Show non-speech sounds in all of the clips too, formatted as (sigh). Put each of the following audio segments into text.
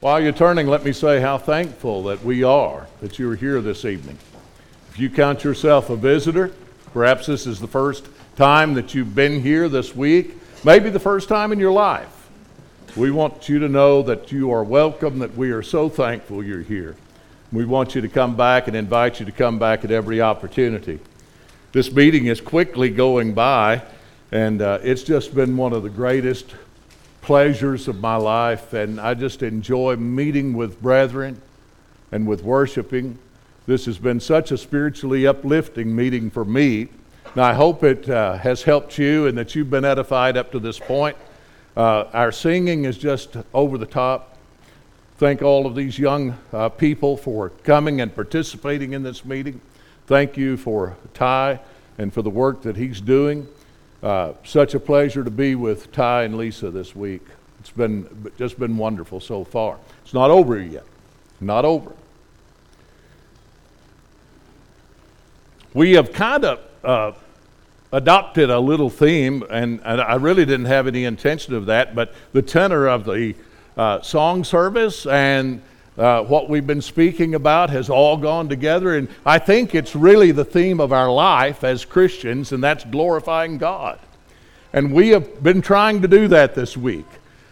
While you're turning, let me say how thankful that we are that you're here this evening. If you count yourself a visitor, perhaps this is the first time that you've been here this week, maybe the first time in your life. We want you to know that you are welcome, that we are so thankful you're here. We want you to come back and invite you to come back at every opportunity. This meeting is quickly going by, and uh, it's just been one of the greatest pleasures of my life, and I just enjoy meeting with brethren and with worshiping. This has been such a spiritually uplifting meeting for me. Now, I hope it uh, has helped you and that you've been edified up to this point. Uh, our singing is just over the top. Thank all of these young uh, people for coming and participating in this meeting. Thank you for Ty and for the work that he's doing. Uh, such a pleasure to be with Ty and Lisa this week. It's been just been wonderful so far. It's not over yet. Not over. We have kind of uh, adopted a little theme, and, and, I really didn't have any intention of that, but the tenor of the uh, song service and uh, what we've been speaking about has all gone together. And I think it's really the theme of our life as Christians, and that's glorifying God. And we have been trying to do that this week,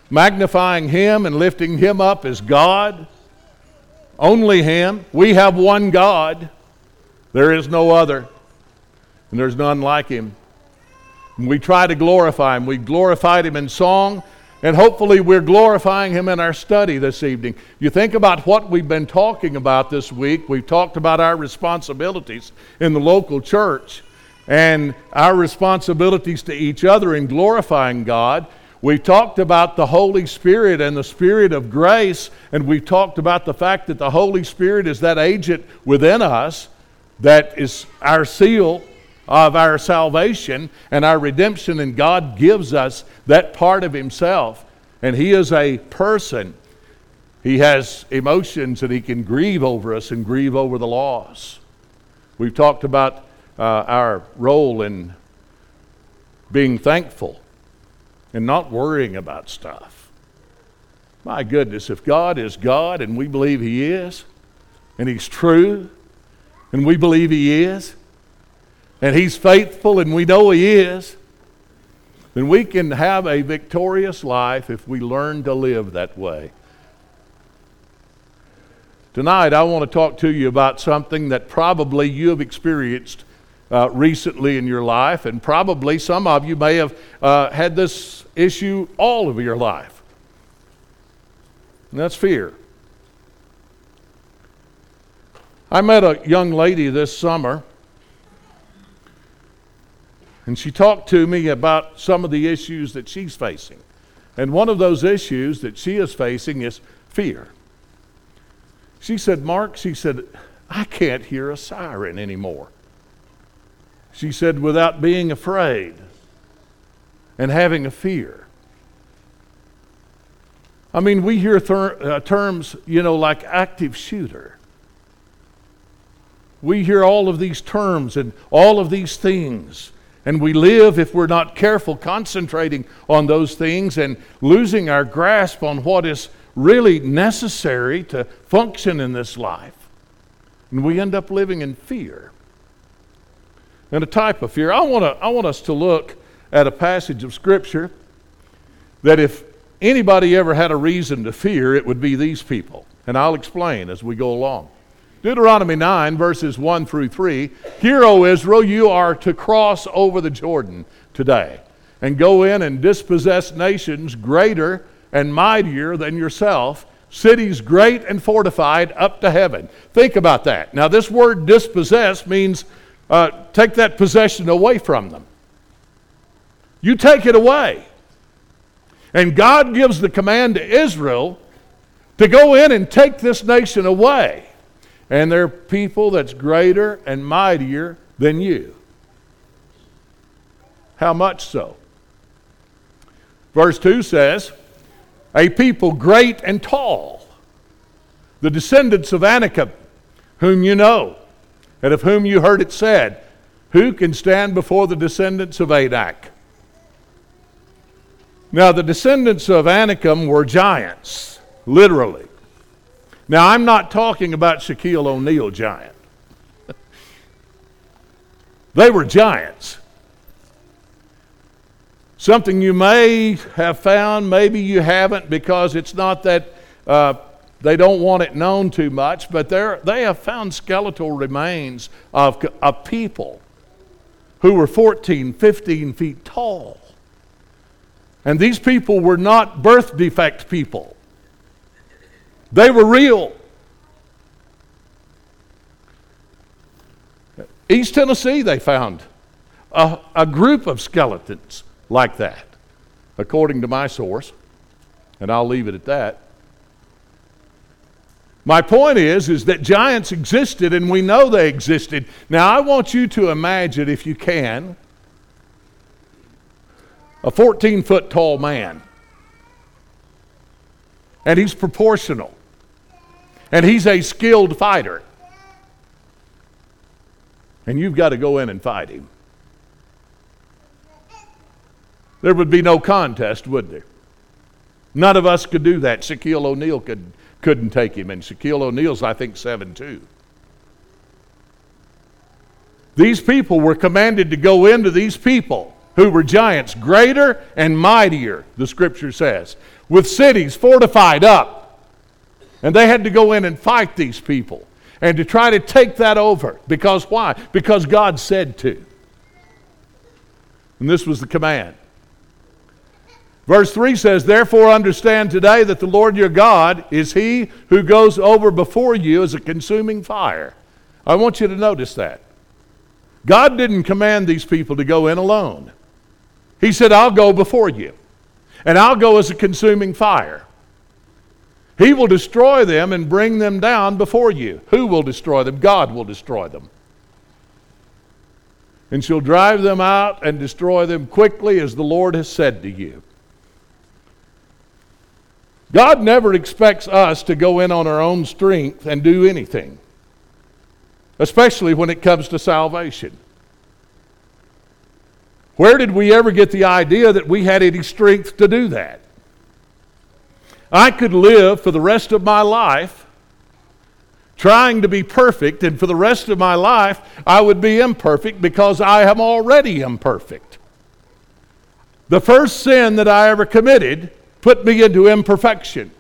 magnifying Him and lifting Him up as God, only Him. We have one God, there is no other, and there's none like Him. And we try to glorify Him. We glorified Him in song. And hopefully, we're glorifying Him in our study this evening. You think about what we've been talking about this week. We've talked about our responsibilities in the local church and our responsibilities to each other in glorifying God. We've talked about the Holy Spirit and the Spirit of grace, and we've talked about the fact that the Holy Spirit is that agent within us that is our seal of our salvation and our redemption, and God gives us that part of Himself. And He is a person. He has emotions and He can grieve over us and grieve over the loss. We've talked about uh, our role in being thankful and not worrying about stuff. My goodness, if God is God and we believe He is, and He's true, and we believe He is, and He's faithful and we know He is, then we can have a victorious life if we learn to live that way. Tonight, I want to talk to you about something that probably you have experienced uh, recently in your life, and probably some of you may have uh, had this issue all of your life. And that's fear. I met a young lady this summer and she talked to me about some of the issues that she's facing. And one of those issues that she is facing is fear. She said, Mark, she said, I can't hear a siren anymore. She said, without being afraid and having a fear. I mean, we hear thir- uh, terms, you know, like active shooter. We hear all of these terms and all of these things. And we live, if we're not careful, concentrating on those things and losing our grasp on what is really necessary to function in this life. And we end up living in fear. And a type of fear. I, wanna, I want us to look at a passage of Scripture that if anybody ever had a reason to fear, it would be these people. And I'll explain as we go along. Deuteronomy 9, verses 1 through 3 Hear, O Israel, you are to cross over the Jordan today and go in and dispossess nations greater and mightier than yourself, cities great and fortified up to heaven. Think about that. Now, this word dispossess means uh, take that possession away from them. You take it away. And God gives the command to Israel to go in and take this nation away and they're people that's greater and mightier than you. How much so? Verse 2 says, A people great and tall, the descendants of Anakim, whom you know, and of whom you heard it said, Who can stand before the descendants of Anak? Now, the descendants of Anakim were giants, literally. Now, I'm not talking about Shaquille O'Neal giant. they were giants. Something you may have found, maybe you haven't, because it's not that uh, they don't want it known too much, but they have found skeletal remains of, of people who were 14, 15 feet tall. And these people were not birth defect people, they were real. East Tennessee, they found a, a group of skeletons like that, according to my source, and I'll leave it at that. My point is, is that giants existed and we know they existed. Now I want you to imagine, if you can, a 14 foot tall man. And he's proportional. And he's a skilled fighter. And you've got to go in and fight him. There would be no contest, would there? None of us could do that. Shaquille O'Neal could, couldn't take him, and Shaquille O'Neal's, I think, 7 2. These people were commanded to go into these people who were giants, greater and mightier, the scripture says, with cities fortified up. And they had to go in and fight these people and to try to take that over. Because why? Because God said to. And this was the command. Verse 3 says, Therefore understand today that the Lord your God is he who goes over before you as a consuming fire. I want you to notice that. God didn't command these people to go in alone. He said, I'll go before you, and I'll go as a consuming fire. He will destroy them and bring them down before you. Who will destroy them? God will destroy them. And shall drive them out and destroy them quickly as the Lord has said to you. God never expects us to go in on our own strength and do anything, especially when it comes to salvation. Where did we ever get the idea that we had any strength to do that? I could live for the rest of my life trying to be perfect, and for the rest of my life, I would be imperfect because I am already imperfect. The first sin that I ever committed put me into imperfection.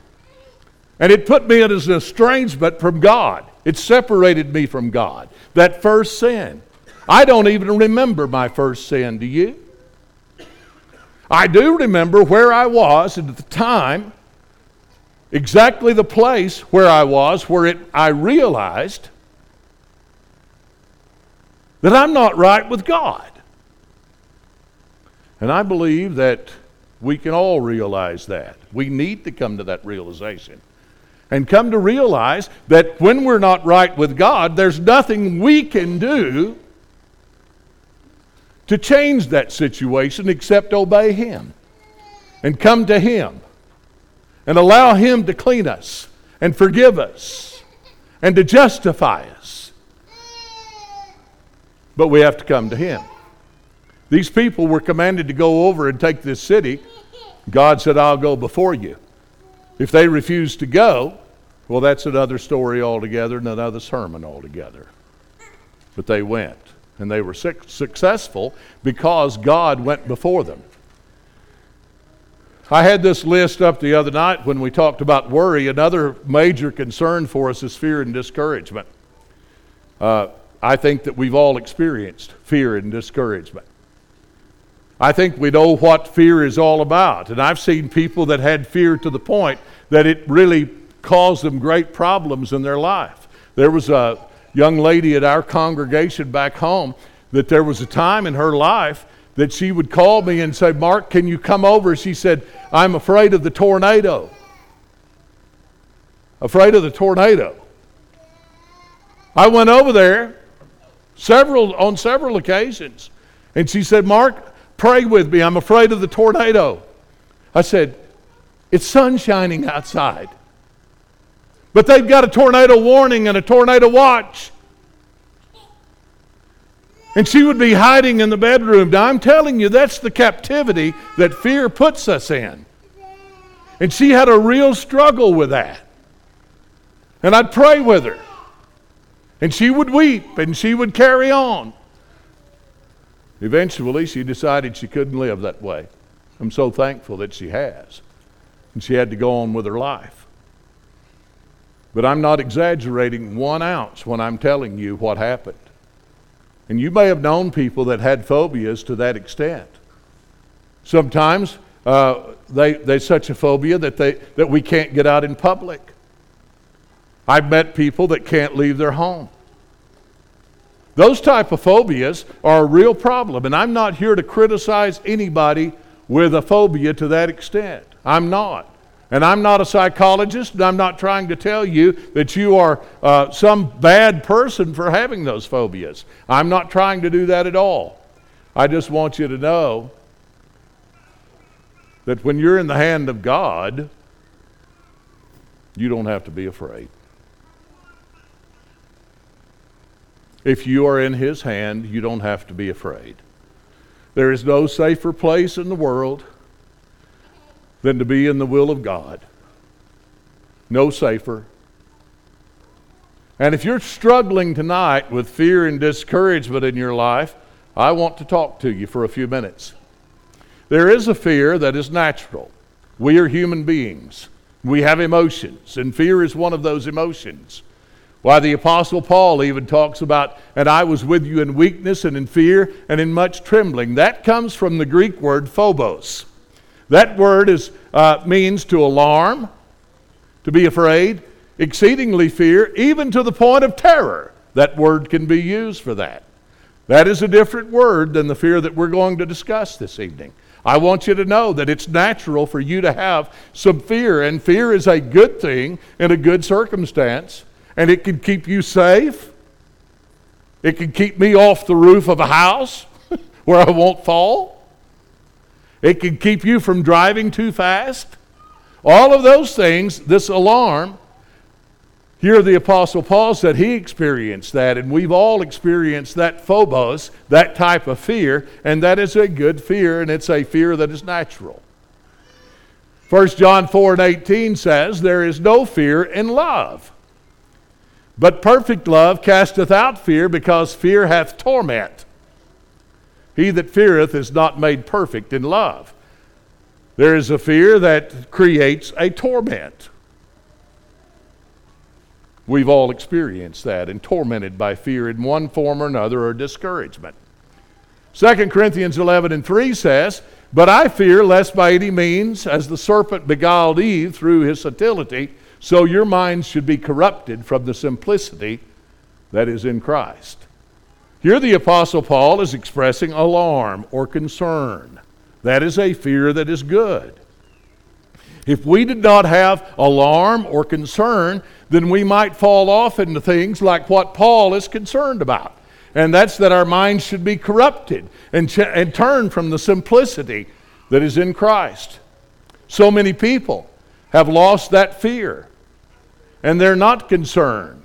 And it put me in an estrangement from God. It separated me from God. That first sin. I don't even remember my first sin. Do you? I do remember where I was at the time, exactly the place where I was, where it, I realized that I'm not right with God. And I believe that we can all realize that. We need to come to that realization. And come to realize that when we're not right with God, there's nothing we can do to change that situation except obey Him and come to Him and allow Him to clean us and forgive us and to justify us. But we have to come to Him. These people were commanded to go over and take this city. God said, I'll go before you. If they refused to go, well, that's another story altogether and another sermon altogether. But they went, and they were successful because God went before them. I had this list up the other night when we talked about worry. Another major concern for us is fear and discouragement. Uh, I think that we've all experienced fear and discouragement. I think we know what fear is all about. And I've seen people that had fear to the point that it really caused them great problems in their life. There was a young lady at our congregation back home that there was a time in her life that she would call me and say, Mark, can you come over? She said, I'm afraid of the tornado. Afraid of the tornado. I went over there several on several occasions. And she said, Mark, Pray with me. I'm afraid of the tornado. I said, It's sun shining outside. But they've got a tornado warning and a tornado watch. And she would be hiding in the bedroom. Now, I'm telling you, that's the captivity that fear puts us in. And she had a real struggle with that. And I'd pray with her. And she would weep and she would carry on. Eventually, she decided she couldn't live that way. I'm so thankful that she has. And she had to go on with her life. But I'm not exaggerating one ounce when I'm telling you what happened. And you may have known people that had phobias to that extent. Sometimes uh, they, they such a phobia that, they, that we can't get out in public. I've met people that can't leave their home. Those type of phobias are a real problem, and I'm not here to criticize anybody with a phobia to that extent. I'm not. And I'm not a psychologist, and I'm not trying to tell you that you are uh, some bad person for having those phobias. I'm not trying to do that at all. I just want you to know that when you're in the hand of God, you don't have to be afraid. If you are in His hand, you don't have to be afraid. There is no safer place in the world than to be in the will of God. No safer. And if you're struggling tonight with fear and discouragement in your life, I want to talk to you for a few minutes. There is a fear that is natural. We are human beings. We have emotions, and fear is one of those emotions. Why, the Apostle Paul even talks about, and I was with you in weakness and in fear and in much trembling. That comes from the Greek word phobos. That word is, uh, means to alarm, to be afraid, exceedingly fear, even to the point of terror. That word can be used for that. That is a different word than the fear that we're going to discuss this evening. I want you to know that it's natural for you to have some fear, and fear is a good thing in a good circumstance, and it can keep you safe. It can keep me off the roof of a house (laughs) where I won't fall. It can keep you from driving too fast. All of those things, this alarm, here the Apostle Paul said he experienced that, and we've all experienced that phobos, that type of fear, and that is a good fear, and it's a fear that is natural. 1 John 4 and 18 says, There is no fear in love. But perfect love casteth out fear, because fear hath torment. He that feareth is not made perfect in love. There is a fear that creates a torment. We've all experienced that and tormented by fear in one form or another or discouragement. 2 Corinthians 11 and 3 says, But I fear lest by any means, as the serpent beguiled Eve through his subtlety, so your minds should be corrupted from the simplicity that is in Christ. Here the Apostle Paul is expressing alarm or concern. That is a fear that is good. If we did not have alarm or concern, then we might fall off into things like what Paul is concerned about. And that's that our minds should be corrupted and, ch- and from the simplicity that is in Christ. So many people have lost that fear, and they're not concerned.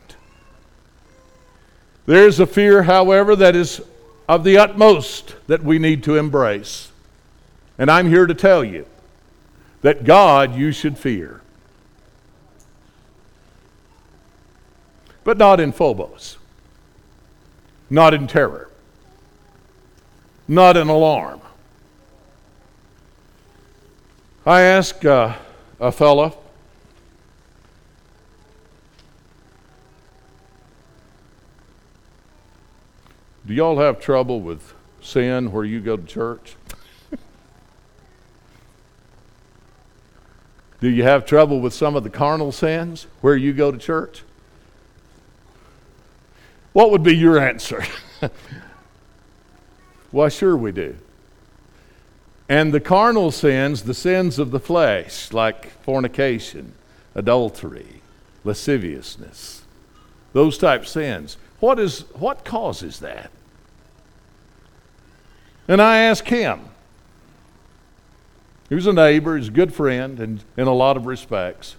There's a fear, however, that is of the utmost that we need to embrace. And I'm here to tell you that God you should fear. But not in phobos, not in terror, not in alarm. I asked uh, a fellow, Do y'all have trouble with sin where you go to church? Do you have trouble with some of the carnal sins where you go to church? What would be your answer? (laughs) Why, sure we do. And the carnal sins, the sins of the flesh, like fornication, adultery, lasciviousness, those type sins. What is what causes that? And I asked him, he was a neighbor, he's a good friend, and in a lot of respects.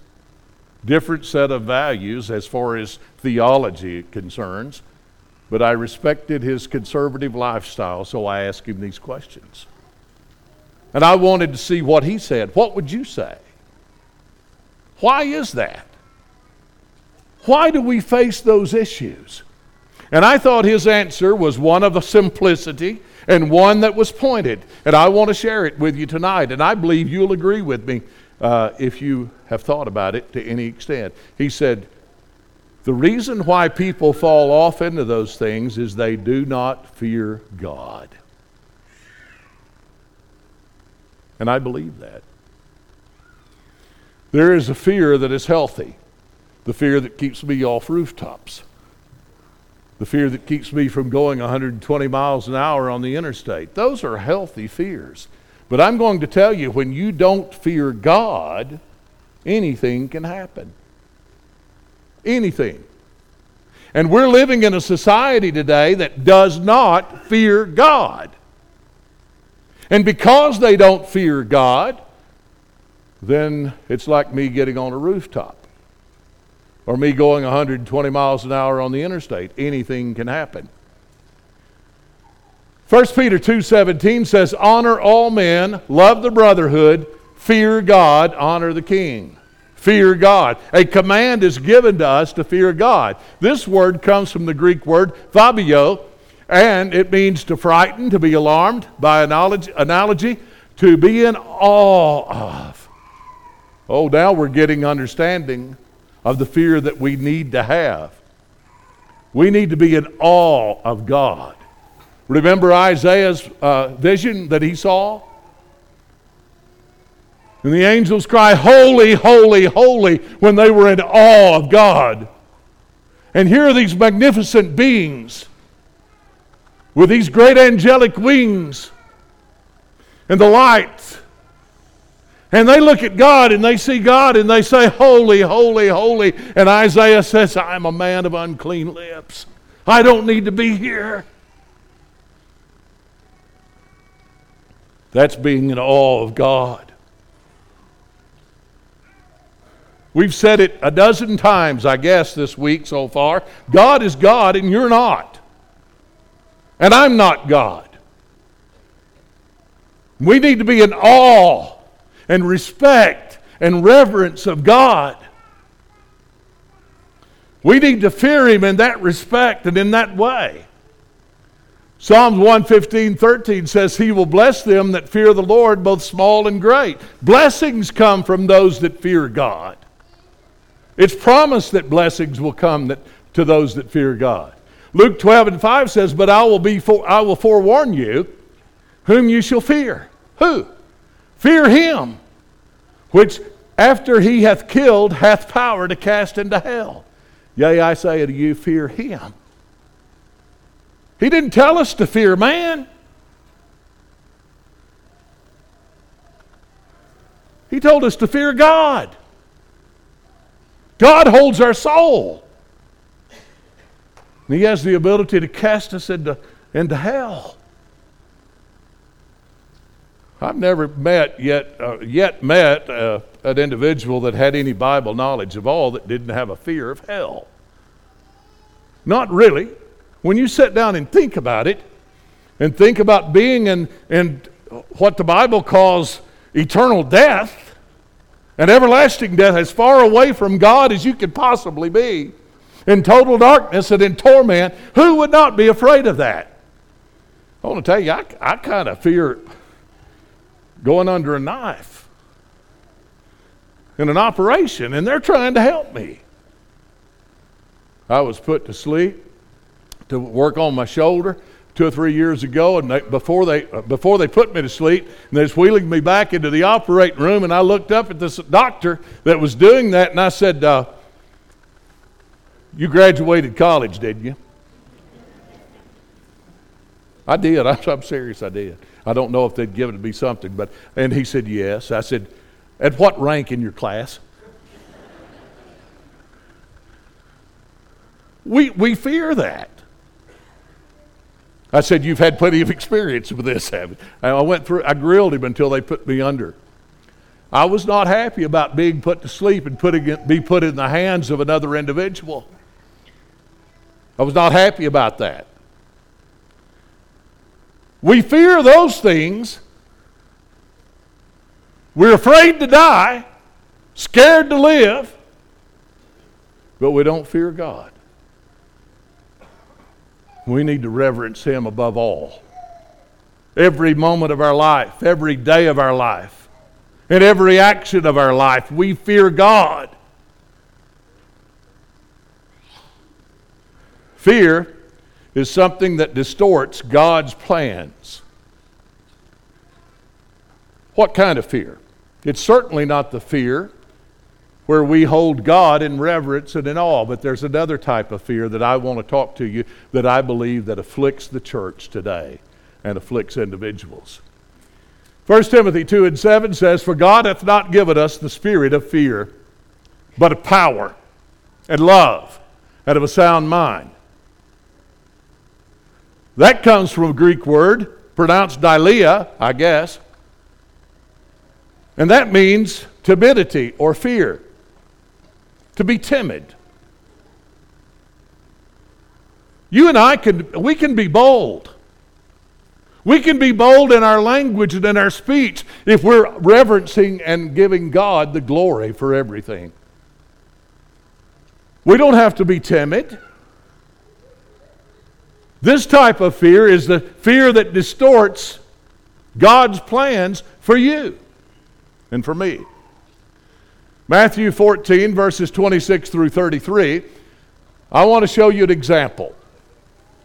Different set of values as far as theology concerns, but I respected his conservative lifestyle, so I asked him these questions. And I wanted to see what he said. What would you say? Why is that? Why do we face those issues? And I thought his answer was one of the simplicity and one that was pointed. And I want to share it with you tonight. And I believe you'll agree with me uh, if you have thought about it to any extent. He said, The reason why people fall off into those things is they do not fear God. And I believe that. There is a fear that is healthy, the fear that keeps me off rooftops the fear that keeps me from going 120 miles an hour on the interstate. Those are healthy fears. But I'm going to tell you when you don't fear God, anything can happen. Anything. And we're living in a society today that does not fear God. And because they don't fear God, then it's like me getting on a rooftop or me going 120 miles an hour on the interstate. Anything can happen. 1 Peter 2:17 says, "Honor all men, love the brotherhood, fear God, honor the king." Fear God. A command is given to us to fear God. This word comes from the Greek word phobio, and it means to frighten, to be alarmed, by analogy, analogy to be in awe of. Oh, now we're getting understanding of the fear that we need to have. We need to be in awe of God. Remember Isaiah's uh, vision that he saw? And the angels cry, Holy, holy, holy, when they were in awe of God. And here are these magnificent beings with these great angelic wings and the light and they look at God and they see God and they say, Holy, holy, holy. And Isaiah says, I'm a man of unclean lips. I don't need to be here. That's being in awe of God. We've said it a dozen times, I guess, this week so far. God is God and you're not. And I'm not God. We need to be in awe and respect and reverence of God. We need to fear Him in that respect and in that way. Psalms 115, 13 says, He will bless them that fear the Lord, both small and great. Blessings come from those that fear God. It's promised that blessings will come that, to those that fear God. Luke 12 and 5 says, But I will, be for, I will forewarn you whom you shall fear. Who? Fear him, which after he hath killed hath power to cast into hell. Yea, I say unto you, fear him. He didn't tell us to fear man. He told us to fear God. God holds our soul. And he has the ability to cast us into, into hell. I've never met yet, uh, yet met uh, an individual that had any Bible knowledge of all that didn't have a fear of hell. Not really. When you sit down and think about it, and think about being in, in what the Bible calls eternal death and everlasting death, as far away from God as you could possibly be, in total darkness and in torment, who would not be afraid of that? I want to tell you, I, I kind of fear going under a knife in an operation, and they're trying to help me. I was put to sleep to work on my shoulder two or three years ago, and they, before they uh, before they put me to sleep, and they was wheeling me back into the operating room, and I looked up at this doctor that was doing that, and I said, uh, "You graduated college, didn't you?" I did. I'm, (laughs) I'm serious. I did. I don't know if they'd given me something, but and he said yes. I said, at what rank in your class? we we fear that. I said, You've had plenty of experience with this, haven't? I went through, I grilled him until they put me under. I was not happy about being put to sleep and putting it, be put in the hands of another individual. I was not happy about that. We fear those things. We're afraid to die, scared to live. but we don't fear God. We need to reverence Him above all. Every moment of our life, every day of our life, in every action of our life, we fear God. Fear is something that distorts God's plans. What kind of fear? It's certainly not the fear where we hold God in reverence and in awe, but there's another type of fear that I want to talk to you that I believe that afflicts the church today and afflicts individuals. 1 Timothy 2 and 7 says, For God hath not given us the spirit of fear, but of power and love and of a sound mind. That comes from a Greek word pronounced deilia, I guess. And that means timidity or fear, to be timid. You and I can we can be bold. We can be bold in our language and in our speech if we're reverencing and giving God the glory for everything. We don't have to be timid. This type of fear is the fear that distorts God's plans for you and for me. Matthew 14, verses 26 through 33, I want to show you an example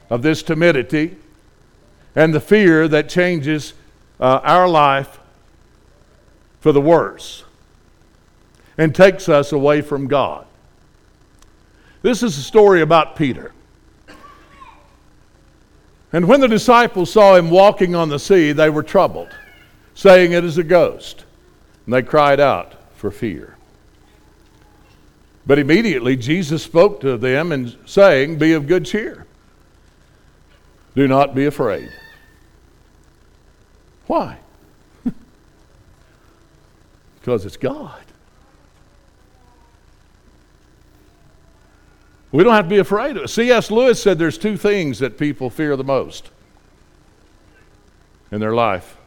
of this timidity and the fear that changes uh, our life for the worse and takes us away from God. This is a story about Peter. And when the disciples saw him walking on the sea, they were troubled, saying, It is a ghost. And they cried out for fear. But immediately Jesus spoke to them and saying, Be of good cheer. Do not be afraid. Why? (laughs) because it's God. We don't have to be afraid of it. C.S. Lewis said there's two things that people fear the most in their life.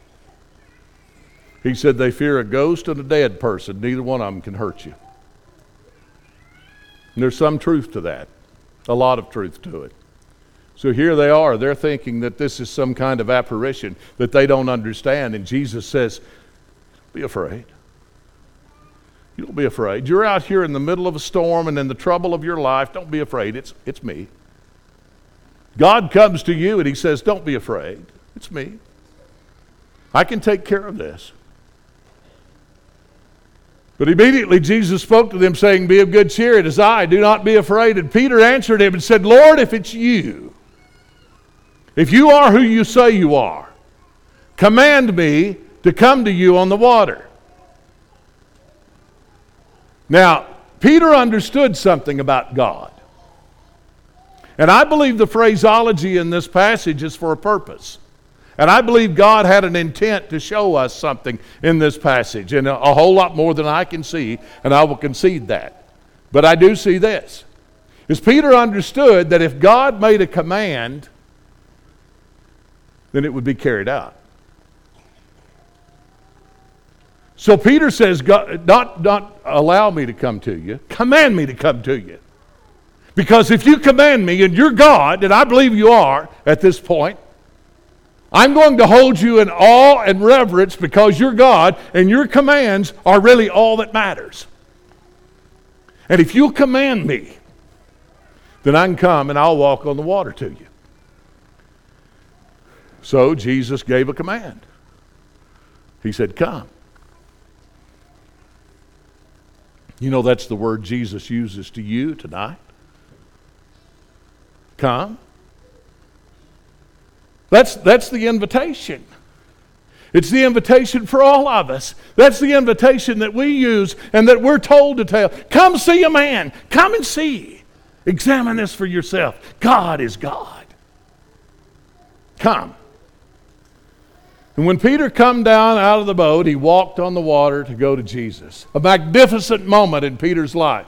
He said they fear a ghost and a dead person. Neither one of them can hurt you. And there's some truth to that, a lot of truth to it. So here they are. They're thinking that this is some kind of apparition that they don't understand. And Jesus says, Be afraid. Don't be afraid. You're out here in the middle of a storm and in the trouble of your life. Don't be afraid. It's, it's me. God comes to you and he says, Don't be afraid. It's me. I can take care of this. But immediately Jesus spoke to them, saying, Be of good cheer, it is I, do not be afraid. And Peter answered him and said, Lord, if it's you, if you are who you say you are, command me to come to you on the water. Now, Peter understood something about God. And I believe the phraseology in this passage is for a purpose. And I believe God had an intent to show us something in this passage, and a, whole lot more than I can see, and I will concede that. But I do see this. Is Peter understood that if God made a command, then it would be carried out. So Peter says, God, not, not allow me to come to you, command me to come to you. Because if you command me and you're God, and I believe you are at this point, I'm going to hold you in awe and reverence because you're God and your commands are really all that matters. And if you'll command me, then I can come and I'll walk on the water to you. So Jesus gave a command. He said, Come. You know, that's the word Jesus uses to you tonight. Come. That's, that's the invitation. It's the invitation for all of us. That's the invitation that we use and that we're told to tell. Come see a man. Come and see. Examine this for yourself. God is God. Come. And when Peter come down out of the boat, he walked on the water to go to Jesus. A magnificent moment in Peter's life.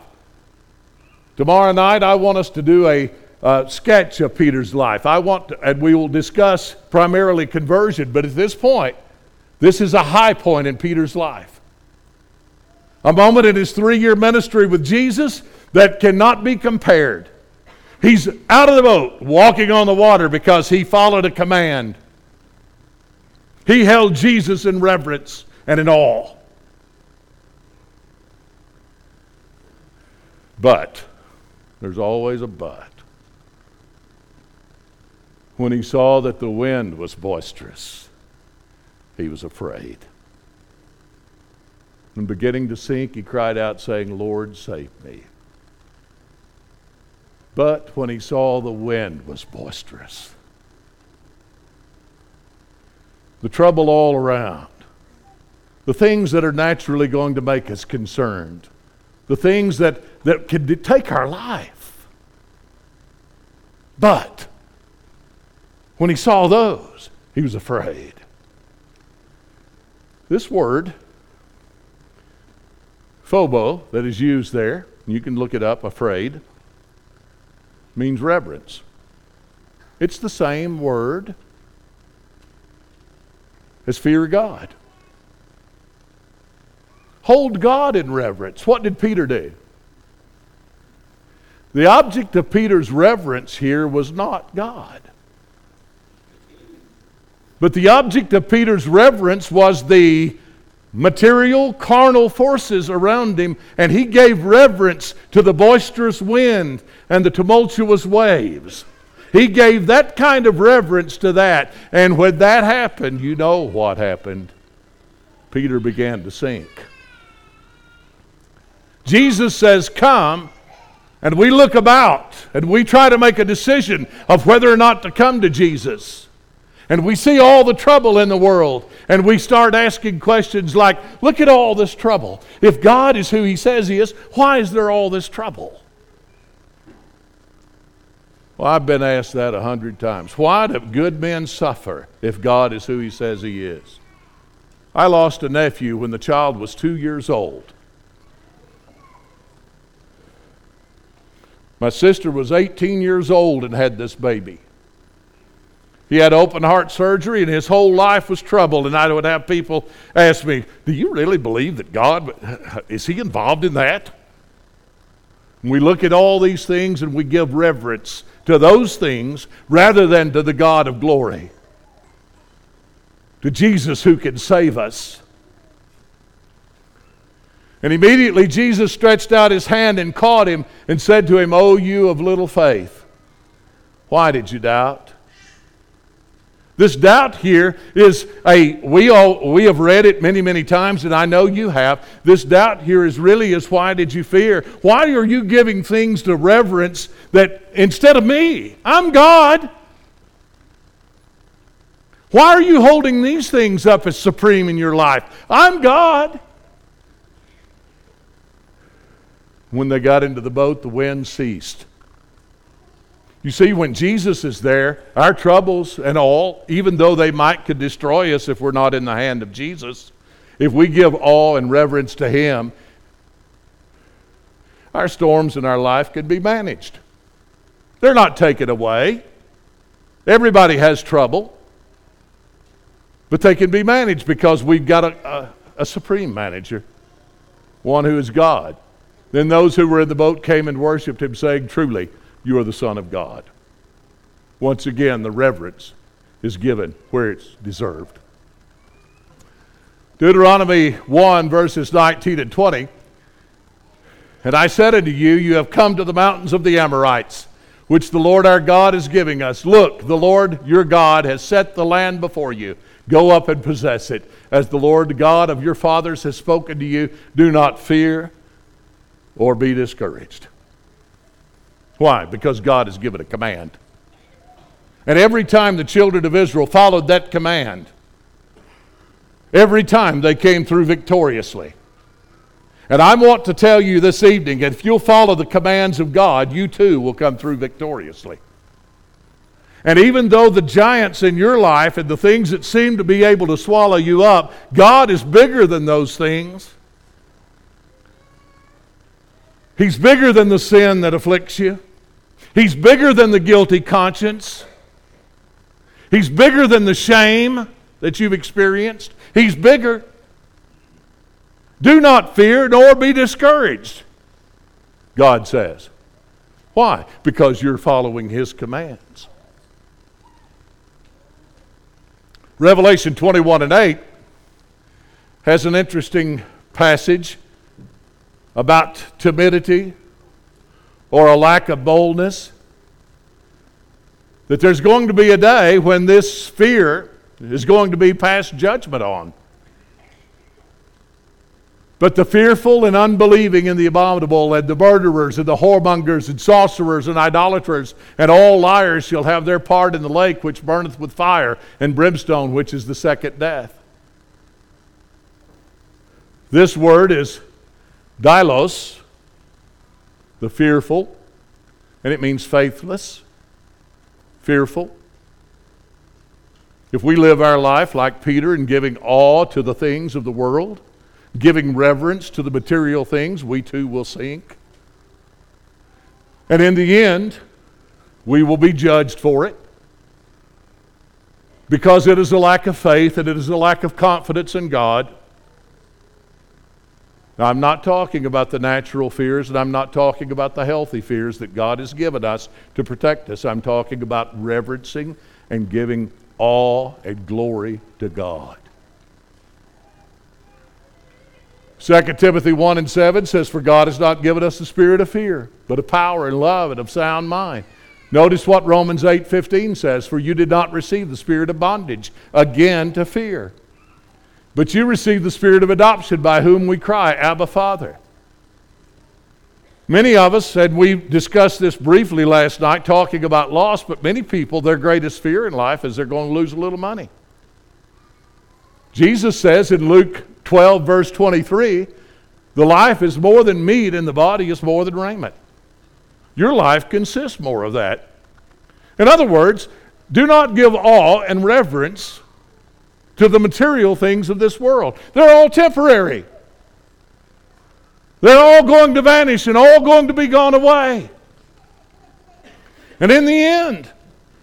Tomorrow night, I want us to do a uh, sketch of Peter's life. I want, to, and we will discuss primarily conversion, but at this point, this is a high point in Peter's life. A moment in his three year ministry with Jesus that cannot be compared. He's out of the boat, walking on the water because he followed a command. He held Jesus in reverence and in awe. But, there's always a but. When he saw that the wind was boisterous, he was afraid. And beginning to sink, he cried out, saying, Lord, save me. But when he saw the wind was boisterous, the trouble all around, the things that are naturally going to make us concerned, the things that, that could take our life. But when he saw those, he was afraid. This word, phobo, that is used there, you can look it up, afraid, means reverence. It's the same word as fear God. Hold God in reverence. What did Peter do? The object of Peter's reverence here was not God. But the object of Peter's reverence was the material, carnal forces around him, and he gave reverence to the boisterous wind and the tumultuous waves. He gave that kind of reverence to that. And when that happened, you know what happened. Peter began to sink. Jesus says, Come. And we look about and we try to make a decision of whether or not to come to Jesus. And we see all the trouble in the world. And we start asking questions like, Look at all this trouble. If God is who He says He is, why is there all this trouble? Well, I've been asked that a hundred times. Why do good men suffer if God is who He says He is? I lost a nephew when the child was two years old. My sister was 18 years old and had this baby. He had open heart surgery and his whole life was troubled. And I would have people ask me, Do you really believe that God, (laughs) is He involved in that? We look at all these things and we give reverence to those things rather than to the God of glory, to Jesus who can save us. And immediately Jesus stretched out his hand and caught him and said to him, O you of little faith, why did you doubt? This doubt here is a, we all, we have read it many, many times, and I know you have. This doubt here is really is why did you fear? Why are you giving things to reverence that instead of me, I'm God? Why are you holding these things up as supreme in your life? I'm God. When they got into the boat, the wind ceased. You see, when Jesus is there, our troubles and all, even though they might could destroy us if we're not in the hand of Jesus, if we give awe and reverence to Him, our storms in our life could be managed. They're not taken away. Everybody has trouble, but they can be managed because we've got a, a, a supreme manager, one who is God. Then those who were in the boat came and worshiped him, saying, Truly, you are the Son of God. Once again, the reverence is given where it's deserved. Deuteronomy 1, verses 19 and 20. And I said unto you, You have come to the mountains of the Amorites, which the Lord our God is giving us. Look, the Lord your God has set the land before you. Go up and possess it. As the Lord God of your fathers has spoken to you, do not fear or be discouraged. Why? Because God has given a command. And every time the children of Israel followed that command, every time they came through victoriously. And I want to tell you this evening if you'll follow the commands of God, you too will come through victoriously. And even though the giants in your life and the things that seem to be able to swallow you up, God is bigger than those things. He's bigger than the sin that afflicts you. He's bigger than the guilty conscience. He's bigger than the shame that you've experienced. He's bigger. Do not fear nor be discouraged, God says. Why? Because you're following His commands. Revelation 21 and 8 has an interesting passage about timidity or a lack of boldness. That there's going to be a day when this fear is going to be passed judgment on. But the fearful and unbelieving and the abominable, and the murderers, and the whoremongers, and sorcerers, and idolaters, and all liars shall have their part in the lake which burneth with fire and brimstone, which is the second death. This word is deilos, the fearful, and it means faithless, fearful. If we live our life like Peter in giving awe to the things of the world, giving reverence to the material things, we too will sink. And in the end, we will be judged for it because it is a lack of faith and it is a lack of confidence in God. Now, I'm not talking about the natural fears and I'm not talking about the healthy fears that God has given us to protect us. I'm talking about reverencing and giving awe and glory to God. 2 Timothy 1 and 7 says, For God has not given us the spirit of fear, but of power and love and of sound mind. Notice what Romans 8 15 says, For you did not receive the spirit of bondage, again to fear. But you received the spirit of adoption, by whom we cry, Abba, Father. Many of us, and we discussed this briefly last night, talking about loss, but many people, their greatest fear in life is they're going to lose a little money. Jesus says in Luke 12, verse 23, the life is more than meat and the body is more than raiment. Your life consists more of that. In other words, do not give awe and reverence to the material things of this world. They're all temporary. They're all going to vanish and all going to be gone away. And in the end,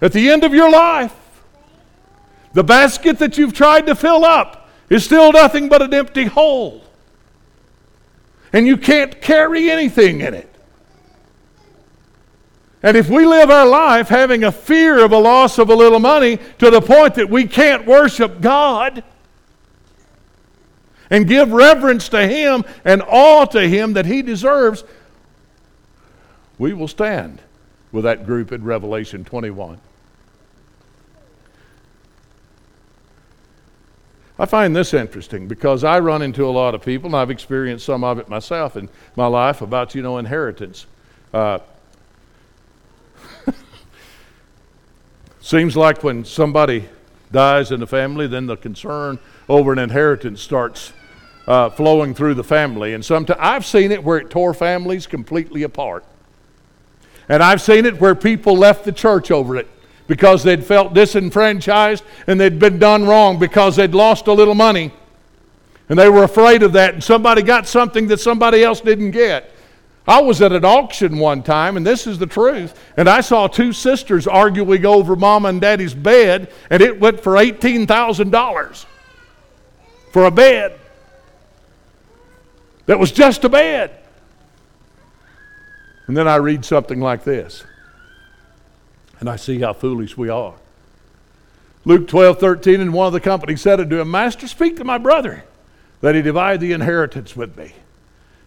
at the end of your life, the basket that you've tried to fill up is still nothing but an empty hole. And you can't carry anything in it. And if we live our life having a fear of a loss of a little money to the point that we can't worship God and give reverence to Him and awe to Him that He deserves, we will stand with that group in Revelation 21. I find this interesting because I run into a lot of people, and I've experienced some of it myself in my life about, you know, inheritance. Uh, seems like when somebody dies in the family, then the concern over an inheritance starts uh, flowing through the family. And sometimes I've seen it where it tore families completely apart. And I've seen it where people left the church over it because they'd felt disenfranchised and they'd been done wrong because they'd lost a little money. And they were afraid of that, and somebody got something that somebody else didn't get. I was at an auction one time, and this is the truth, and I saw two sisters arguing over mama and daddy's bed, and it went for $18,000 for a bed that was just a bed. And then I read something like this and I see how foolish we are. Luke 12, 13, and one of the company said unto him, Master, speak to my brother, that he divide the inheritance with me.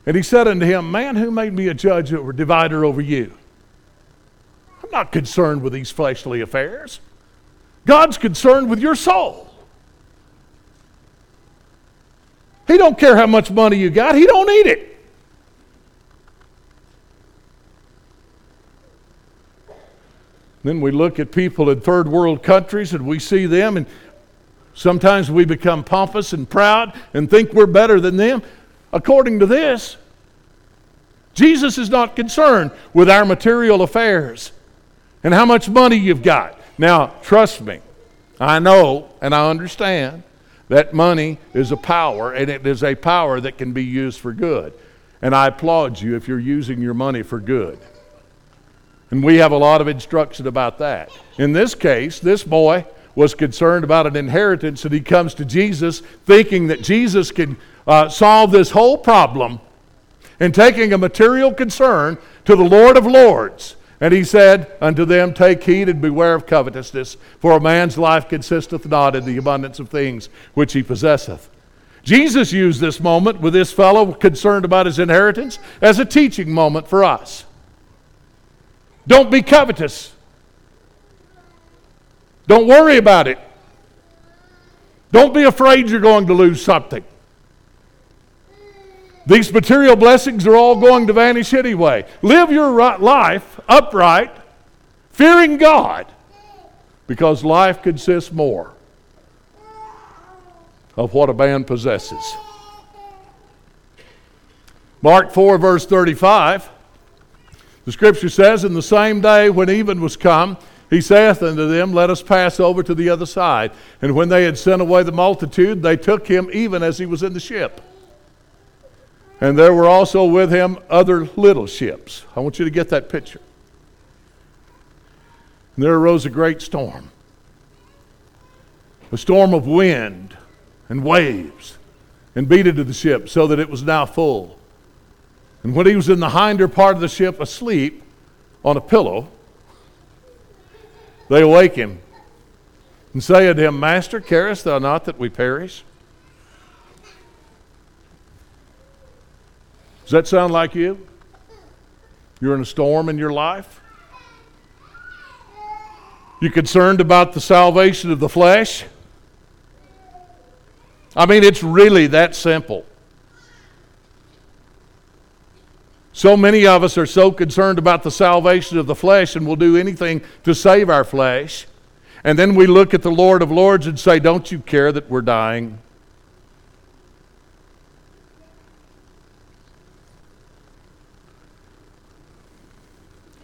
And he said unto him, Man, who made me a judge or divider over you? I'm not concerned with these fleshly affairs. God's concerned with your soul. He don't care how much money you got. He don't need it. Then we look at people in third world countries and we see them, and sometimes we become pompous and proud and think we're better than them. According to this, Jesus is not concerned with our material affairs and how much money you've got. Now, trust me, I know and I understand that money is a power, and it is a power that can be used for good. And I applaud you if you're using your money for good. And we have a lot of instruction about that. In this case, this boy was concerned about an inheritance, and he comes to Jesus thinking that Jesus can uh, solve this whole problem in taking a material concern to the Lord of Lords. And he said unto them, Take heed and beware of covetousness, for a man's life consisteth not in the abundance of things which he possesseth. Jesus used this moment with this fellow concerned about his inheritance as a teaching moment for us. Don't be covetous. Don't worry about it. Don't be afraid you're going to lose something. These material blessings are all going to vanish anyway. Live your life upright, fearing God, because life consists more of what a man possesses. Mark 4, verse 35, the scripture says, In the same day when even was come, he saith unto them, Let us pass over to the other side. And when they had sent away the multitude, they took him even as he was in the ship. And there were also with him other little ships. I want you to get that picture. And there arose a great storm a storm of wind and waves, and beat into the ship so that it was now full. And when he was in the hinder part of the ship asleep on a pillow, they awake him and say unto him, Master, carest thou not that we perish? Does that sound like you? You're in a storm in your life? You concerned about the salvation of the flesh? I mean, it's really that simple. So many of us are so concerned about the salvation of the flesh and will do anything to save our flesh. And then we look at the Lord of Lords and say, Don't you care that we're dying?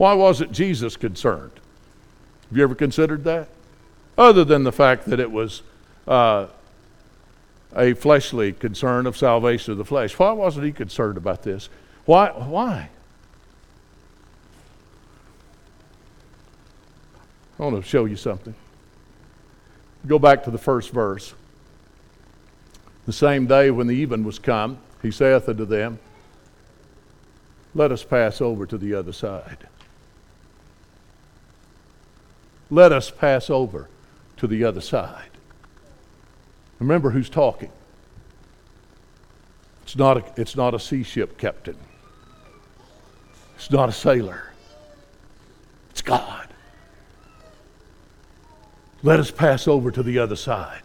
Why wasn't Jesus concerned? Have you ever considered that? Other than the fact that it was uh, a fleshly concern of salvation of the flesh. Why wasn't he concerned about this? Why? Why? I want to show you something. Go back to the first verse. The same day when the even was come, he saith unto them, Let us pass over to the other side. Let us pass over to the other side. Remember who's talking. It's not a, it's not a sea ship captain. It's not a sailor. It's God. Let us pass over to the other side.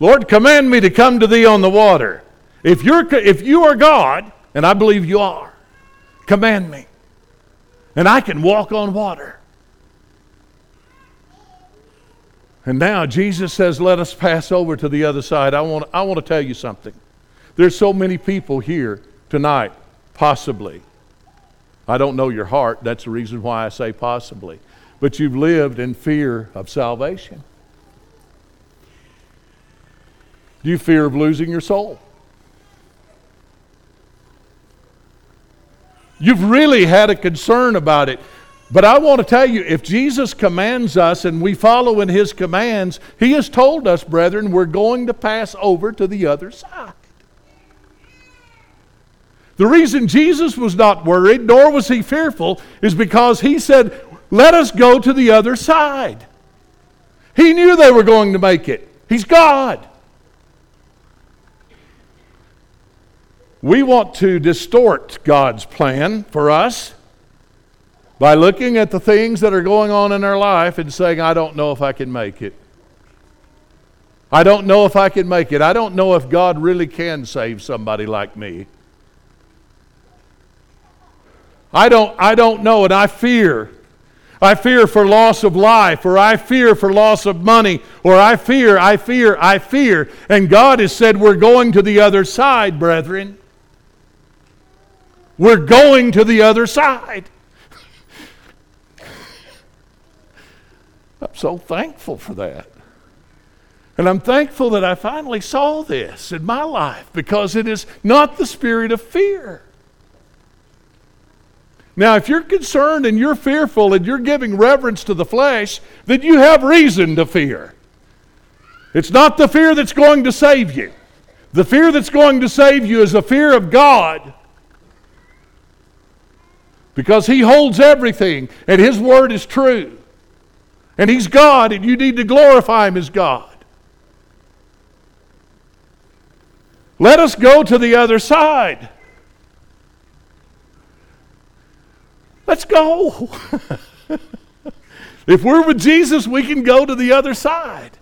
Lord, command me to come to thee on the water. If, you're, if you are God, and I believe you are, command me. And I can walk on water. And now Jesus says, Let us pass over to the other side. I want, I want to tell you something. There's so many people here tonight, possibly. I don't know your heart. That's the reason why I say possibly. But you've lived in fear of salvation. Do you fear of losing your soul? You've really had a concern about it. But I want to tell you, if Jesus commands us and we follow in his commands, he has told us, brethren, we're going to pass over to the other side. The reason Jesus was not worried, nor was he fearful, is because he said, Let us go to the other side. He knew they were going to make it. He's God. We want to distort God's plan for us by looking at the things that are going on in our life and saying, I don't know if I can make it. I don't know if I can make it. I don't know if God really can save somebody like me. I don't, I don't know, and I fear. I fear for loss of life, or I fear for loss of money, or I fear, I fear, I fear. And God has said, We're going to the other side, brethren. We're going to the other side. I'm so thankful for that. And I'm thankful that I finally saw this in my life because it is not the spirit of fear. Now, if you're concerned and you're fearful and you're giving reverence to the flesh, then you have reason to fear. It's not the fear that's going to save you. The fear that's going to save you is the fear of God. Because He holds everything, and His word is true. And He's God, and you need to glorify Him as God. Let us go to the other side. Let's go. (laughs) if we're with Jesus, we can go to the other side.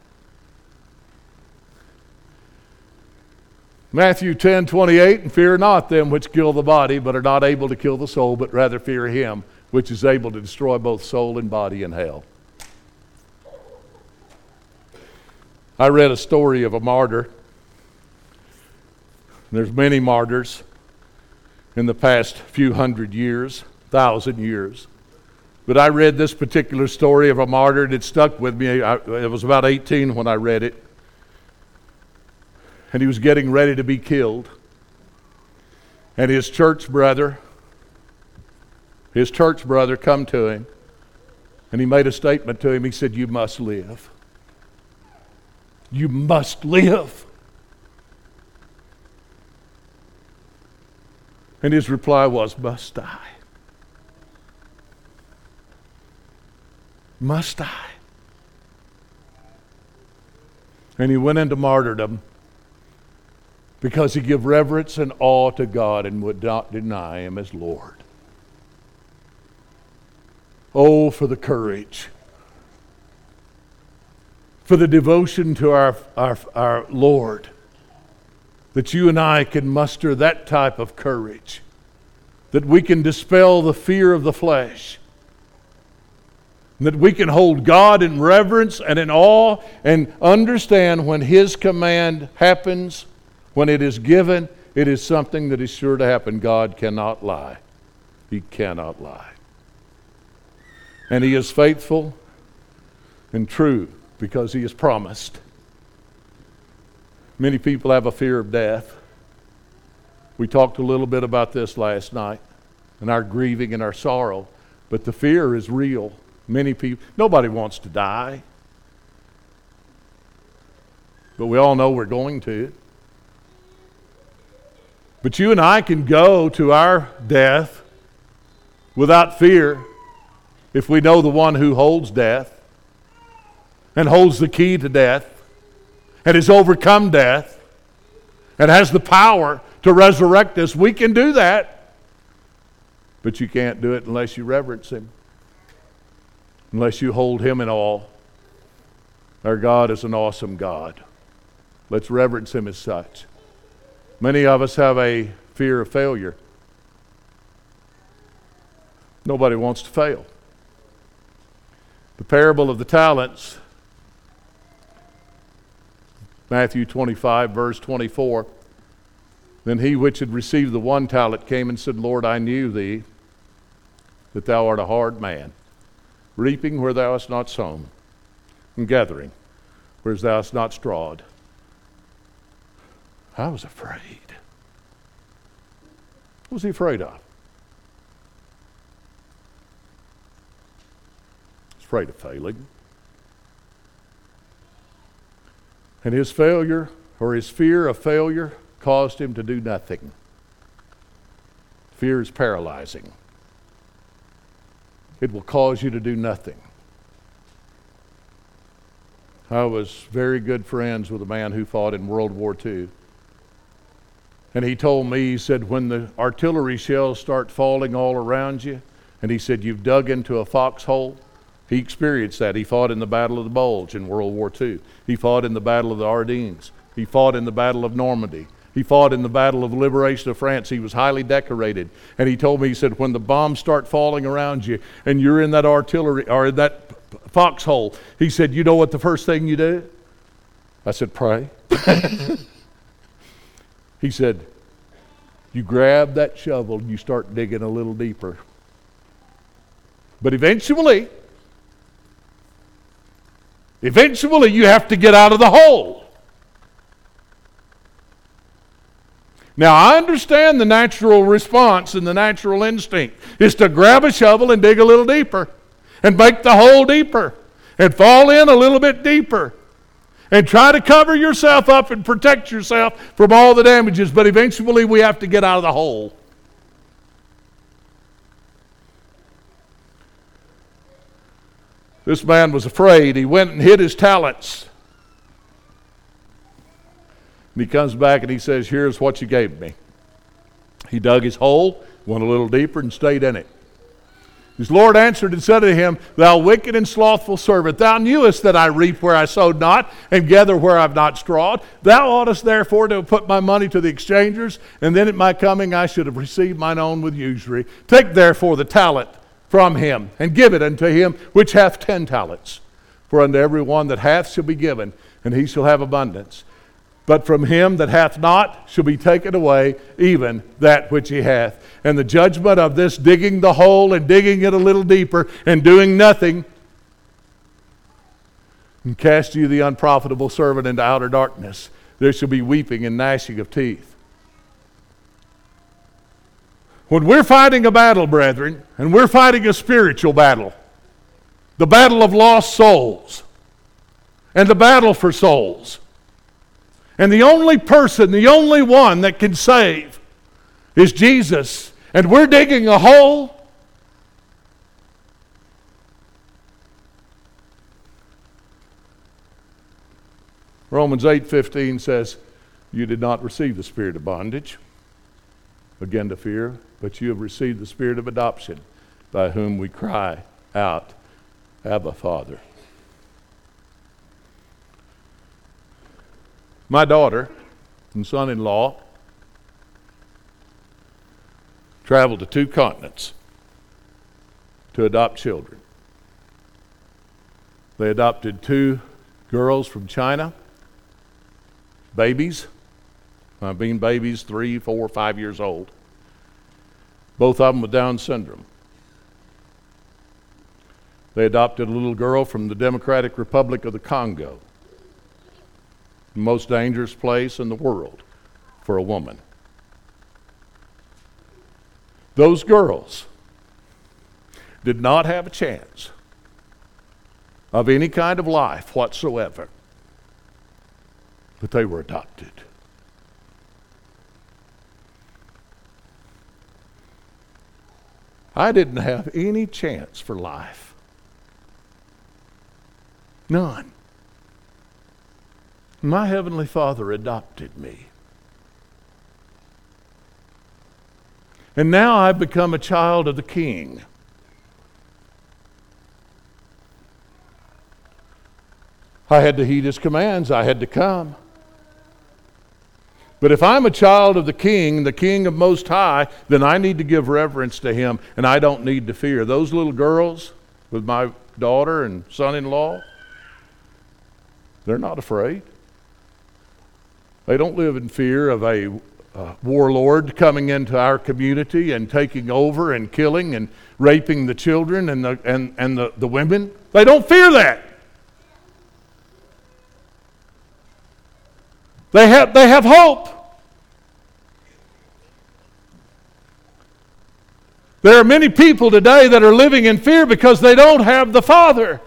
Matthew 10 28, and fear not them which kill the body, but are not able to kill the soul, but rather fear him which is able to destroy both soul and body in hell. I read a story of a martyr. There's many martyrs in the past few hundred years, thousand years. But I read this particular story of a martyr, and it stuck with me. I, it was about 18 when I read it and he was getting ready to be killed. And his church brother, his church brother, come to him, and he made a statement to him. He said, "You must live. You must live." And his reply was, "Must I? Must I?" And he went into martyrdom because he gave reverence and awe to God and would not deny him as Lord. Oh, for the courage, for the devotion to our, our, our Lord, that you and I can muster that type of courage, that we can dispel the fear of the flesh, that we can hold God in reverence and in awe and understand when His command happens when it is given, it is something that is sure to happen. God cannot lie. He cannot lie. And He is faithful and true because He has promised. Many people have a fear of death. We talked a little bit about this last night and our grieving and our sorrow, but the fear is real. Many people, nobody wants to die, but we all know we're going to. But you and I can go to our death without fear if we know the one who holds death and holds the key to death and has overcome death and has the power to resurrect us. We can do that. But you can't do it unless you reverence Him, unless you hold Him in awe. Our God is an awesome God. Let's reverence Him as such. Many of us have a fear of failure. Nobody wants to fail. The parable of the talents, Matthew 25, verse 24. Then he which had received the one talent came and said, Lord, I knew thee, that thou art a hard man, reaping where thou hast not sown, and gathering where thou hast not strawed. I was afraid. What was he afraid of? He was afraid of failing. And his failure or his fear of failure caused him to do nothing. Fear is paralyzing. It will cause you to do nothing. I was very good friends with a man who fought in World War II. And he told me, he said, when the artillery shells start falling all around you, and he said, you've dug into a foxhole. He experienced that. He fought in the Battle of the Bulge in World War II. He fought in the Battle of the Ardennes. He fought in the Battle of Normandy. He fought in the Battle of Liberation of France. He was highly decorated. And he told me, he said, when the bombs start falling around you and you're in that artillery or in that foxhole, he said, you know what the first thing you do? I said, pray. (laughs) He said, You grab that shovel and you start digging a little deeper. But eventually, eventually you have to get out of the hole. Now, I understand the natural response and the natural instinct is to grab a shovel and dig a little deeper and make the hole deeper and fall in a little bit deeper and try to cover yourself up and protect yourself from all the damages, but eventually we have to get out of the hole. This man was afraid. He went and hid his talents. And he comes back and he says, Here's what you gave me. He dug his hole, went a little deeper, and stayed in it. His Lord answered and said to him, Thou wicked and slothful servant, thou knewest that I reap where I sowed not, and gather where I've not strawed. Thou oughtest therefore to have put my money to the exchangers, and then at my coming I should have received mine own with usury. Take therefore the talent from him, and give it unto him which hath ten talents. For unto every one that hath shall be given, and he shall have abundance. But from him that hath not shall be taken away even that which he hath. And the judgment of this digging the hole and digging it a little deeper and doing nothing, and cast you the unprofitable servant into outer darkness. There shall be weeping and gnashing of teeth. When we're fighting a battle, brethren, and we're fighting a spiritual battle, the battle of lost souls, and the battle for souls, and the only person, the only one that can save is Jesus. And we're digging a hole. Romans 8:15 says, "You did not receive the spirit of bondage again to fear, but you have received the spirit of adoption, by whom we cry out, Abba, Father." My daughter and son in law traveled to two continents to adopt children. They adopted two girls from China, babies, uh, being babies three, four, five years old. Both of them with Down syndrome. They adopted a little girl from the Democratic Republic of the Congo the most dangerous place in the world for a woman. Those girls did not have a chance of any kind of life whatsoever, but they were adopted. I didn't have any chance for life. None. My Heavenly Father adopted me. And now I've become a child of the King. I had to heed his commands, I had to come. But if I'm a child of the King, the King of Most High, then I need to give reverence to him and I don't need to fear. Those little girls with my daughter and son in law, they're not afraid. They don't live in fear of a uh, warlord coming into our community and taking over and killing and raping the children and the, and, and the, the women. They don't fear that. They have, they have hope. There are many people today that are living in fear because they don't have the Father.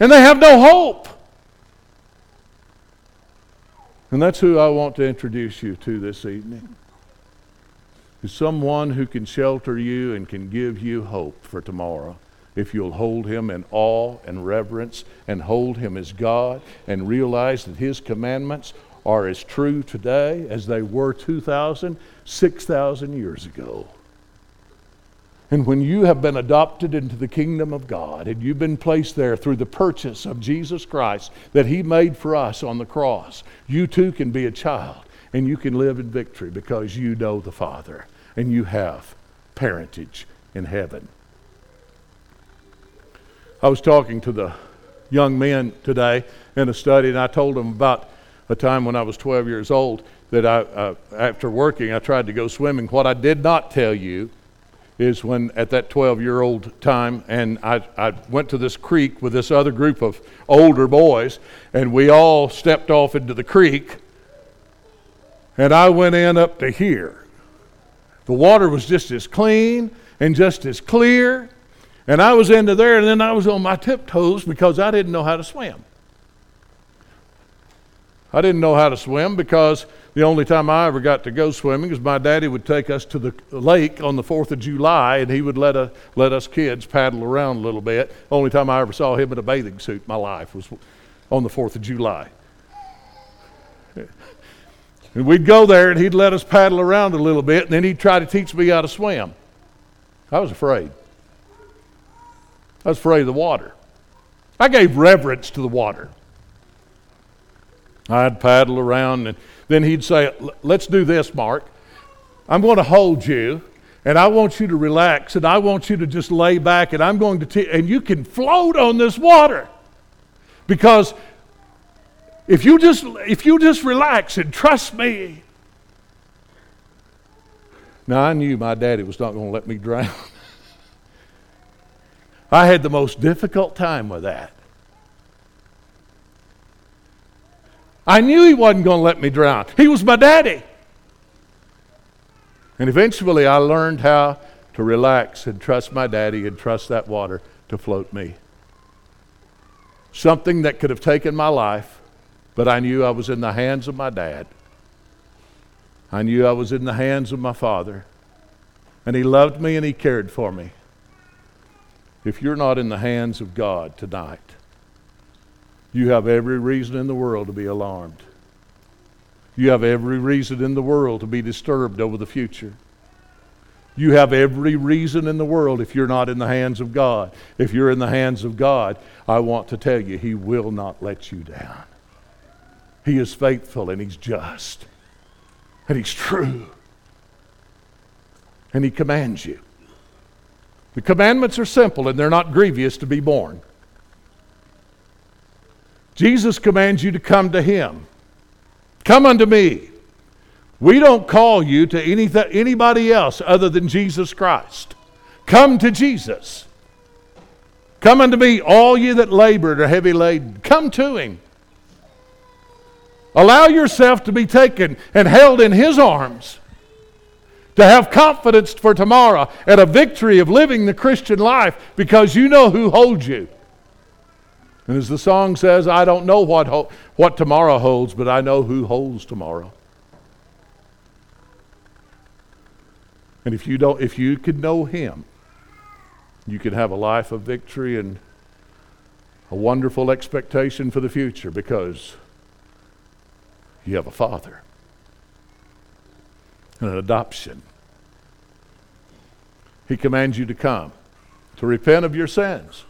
And they have no hope. And that's who I want to introduce you to this evening. Is someone who can shelter you and can give you hope for tomorrow if you'll hold him in awe and reverence and hold him as God and realize that his commandments are as true today as they were 2,000, 6,000 years ago. And when you have been adopted into the kingdom of God and you've been placed there through the purchase of Jesus Christ that He made for us on the cross, you too can be a child and you can live in victory because you know the Father and you have parentage in heaven. I was talking to the young men today in a study and I told them about a time when I was 12 years old that I, uh, after working, I tried to go swimming. What I did not tell you is when at that 12 year old time, and I, I went to this creek with this other group of older boys, and we all stepped off into the creek, and I went in up to here. The water was just as clean and just as clear, And I was into there, and then I was on my tiptoes because I didn't know how to swim. I didn't know how to swim because the only time I ever got to go swimming is my daddy would take us to the lake on the 4th of July and he would let, a, let us kids paddle around a little bit. Only time I ever saw him in a bathing suit in my life was on the 4th of July. And we'd go there and he'd let us paddle around a little bit and then he'd try to teach me how to swim. I was afraid. I was afraid of the water. I gave reverence to the water. I'd paddle around, and then he'd say, Let's do this, Mark. I'm going to hold you, and I want you to relax, and I want you to just lay back, and I'm going to, and you can float on this water. Because if you just if you just relax and trust me. Now I knew my daddy was not going to let me drown. (laughs) I had the most difficult time with that. I knew he wasn't going to let me drown. He was my daddy. And eventually I learned how to relax and trust my daddy and trust that water to float me. Something that could have taken my life, but I knew I was in the hands of my dad. I knew I was in the hands of my father. And he loved me and he cared for me. If you're not in the hands of God tonight, you have every reason in the world to be alarmed. You have every reason in the world to be disturbed over the future. You have every reason in the world if you're not in the hands of God. If you're in the hands of God, I want to tell you, He will not let you down. He is faithful and He's just and He's true. And He commands you. The commandments are simple and they're not grievous to be borne. Jesus commands you to come to Him. Come unto me. We don't call you to anything, anybody else other than Jesus Christ. Come to Jesus. Come unto me, all ye that labor and are heavy laden. Come to Him. Allow yourself to be taken and held in His arms. To have confidence for tomorrow and a victory of living the Christian life because you know who holds you. And as the song says, I don't know what, ho- what tomorrow holds, but I know who holds tomorrow. And if you don't, if you could know him, you could have a life of victory and a wonderful expectation for the future because you have a father and an adoption. He commands you to come, to repent of your sins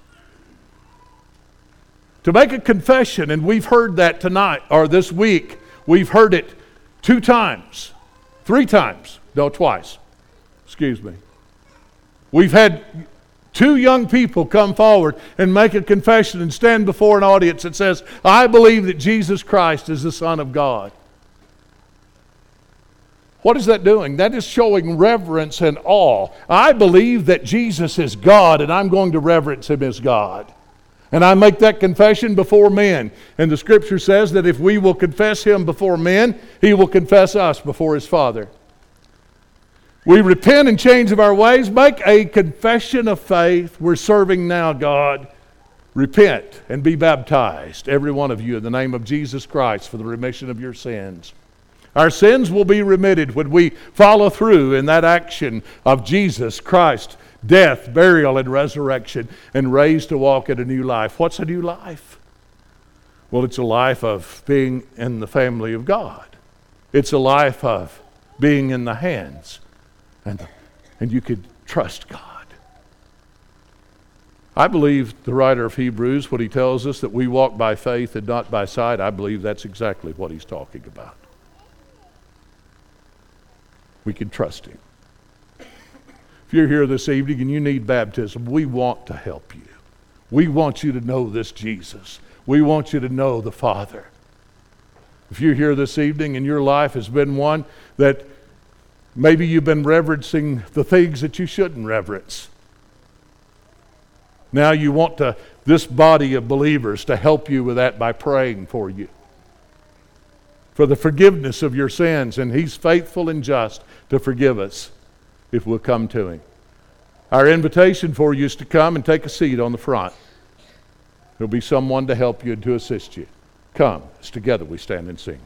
to make a confession, and we've heard that tonight or this week. We've heard it two times, three times, no, twice. Excuse me. We've had two young people come forward and make a confession and stand before an audience that says, I believe that Jesus Christ is the Son of God. What is that doing? That is showing reverence and awe. I believe that Jesus is God, and I'm going to reverence him as God. And I make that confession before men. And the scripture says that if we will confess him before men, he will confess us before his Father. We repent and change of our ways, make a confession of faith. We're serving now, God. Repent and be baptized, every one of you, in the name of Jesus Christ for the remission of your sins. Our sins will be remitted when we follow through in that action of Jesus Christ death, burial, and resurrection, and raised to walk in a new life. What's a new life? Well, it's a life of being in the family of God. It's a life of being in the hands, and, and you could trust God. I believe the writer of Hebrews, when he tells us that we walk by faith and not by sight, I believe that's exactly what he's talking about. We can trust him. If you're here this evening and you need baptism, we want to help you. We want you to know this Jesus. We want you to know the Father. If you're here this evening and your life has been one that maybe you've been reverencing the things that you shouldn't reverence, now you want to, this body of believers to help you with that by praying for you for the forgiveness of your sins, and He's faithful and just to forgive us if we'll come to Him. Our invitation for you is to come and take a seat on the front. There'll be someone to help you and to assist you. Come, as together we stand and sing.